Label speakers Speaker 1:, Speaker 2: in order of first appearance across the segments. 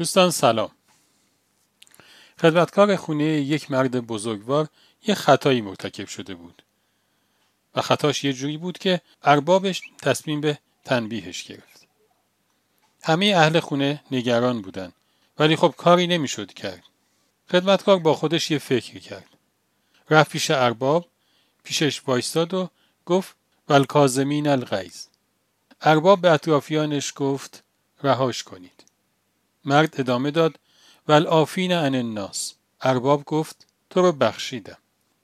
Speaker 1: دوستان سلام. خدمتکار خونه یک مرد بزرگوار یک خطایی مرتکب شده بود و خطاش یه جوری بود که اربابش تصمیم به تنبیهش گرفت. همه اهل خونه نگران بودن ولی خب کاری نمی‌شد کرد. خدمتکار با خودش یه فکر کرد. رفت پیش ارباب پیشش وایستاد و گفت ولکازمین الغیز ارباب به اطرافیانش گفت رهاش کنید. مرد ادامه داد ولعافین عن الناس. ارباب گفت تو رو بخشیدم.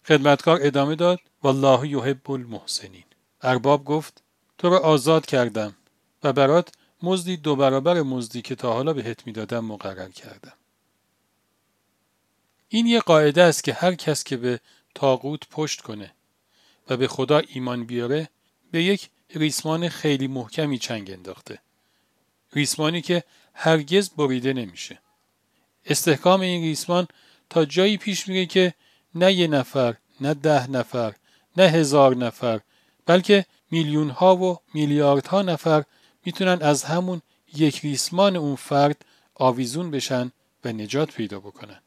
Speaker 1: خدمتکار ادامه داد والله یحب المحسنین. ارباب گفت تو رو آزاد کردم و برات مزدی دو برابر مزدی که تا حالا بهت می‌دادم مقرر کردم. این یه قاعده است که هر کس که به تاقوت پشت کنه و به خدا ایمان بیاره به یک ریسمان خیلی محکمی چنگ انداخته. ریسمانی که هرگز بریده نمیشه. استحکام این ریسمان تا جایی پیش میره که نه یه نفر نه ده نفر نه هزار نفر بلکه میلیون ها و میلیاردها نفر می‌تونن از همون یک ریسمان اون فرد آویزون بشن و نجات پیدا بکنن.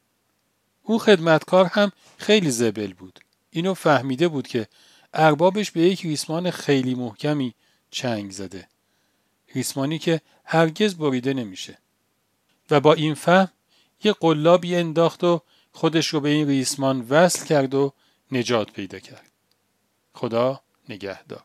Speaker 1: اون خدمتکار هم خیلی زبل بود. اینو فهمیده بود که اربابش به یک ریسمان خیلی محکمی چنگ زده. ریسمانی که هرگز بریده نمیشه. و با این فهم یه قلابی انداخت و خودش رو به این ریسمان وصل کرد و نجات پیدا کرد. خدا نگهدار.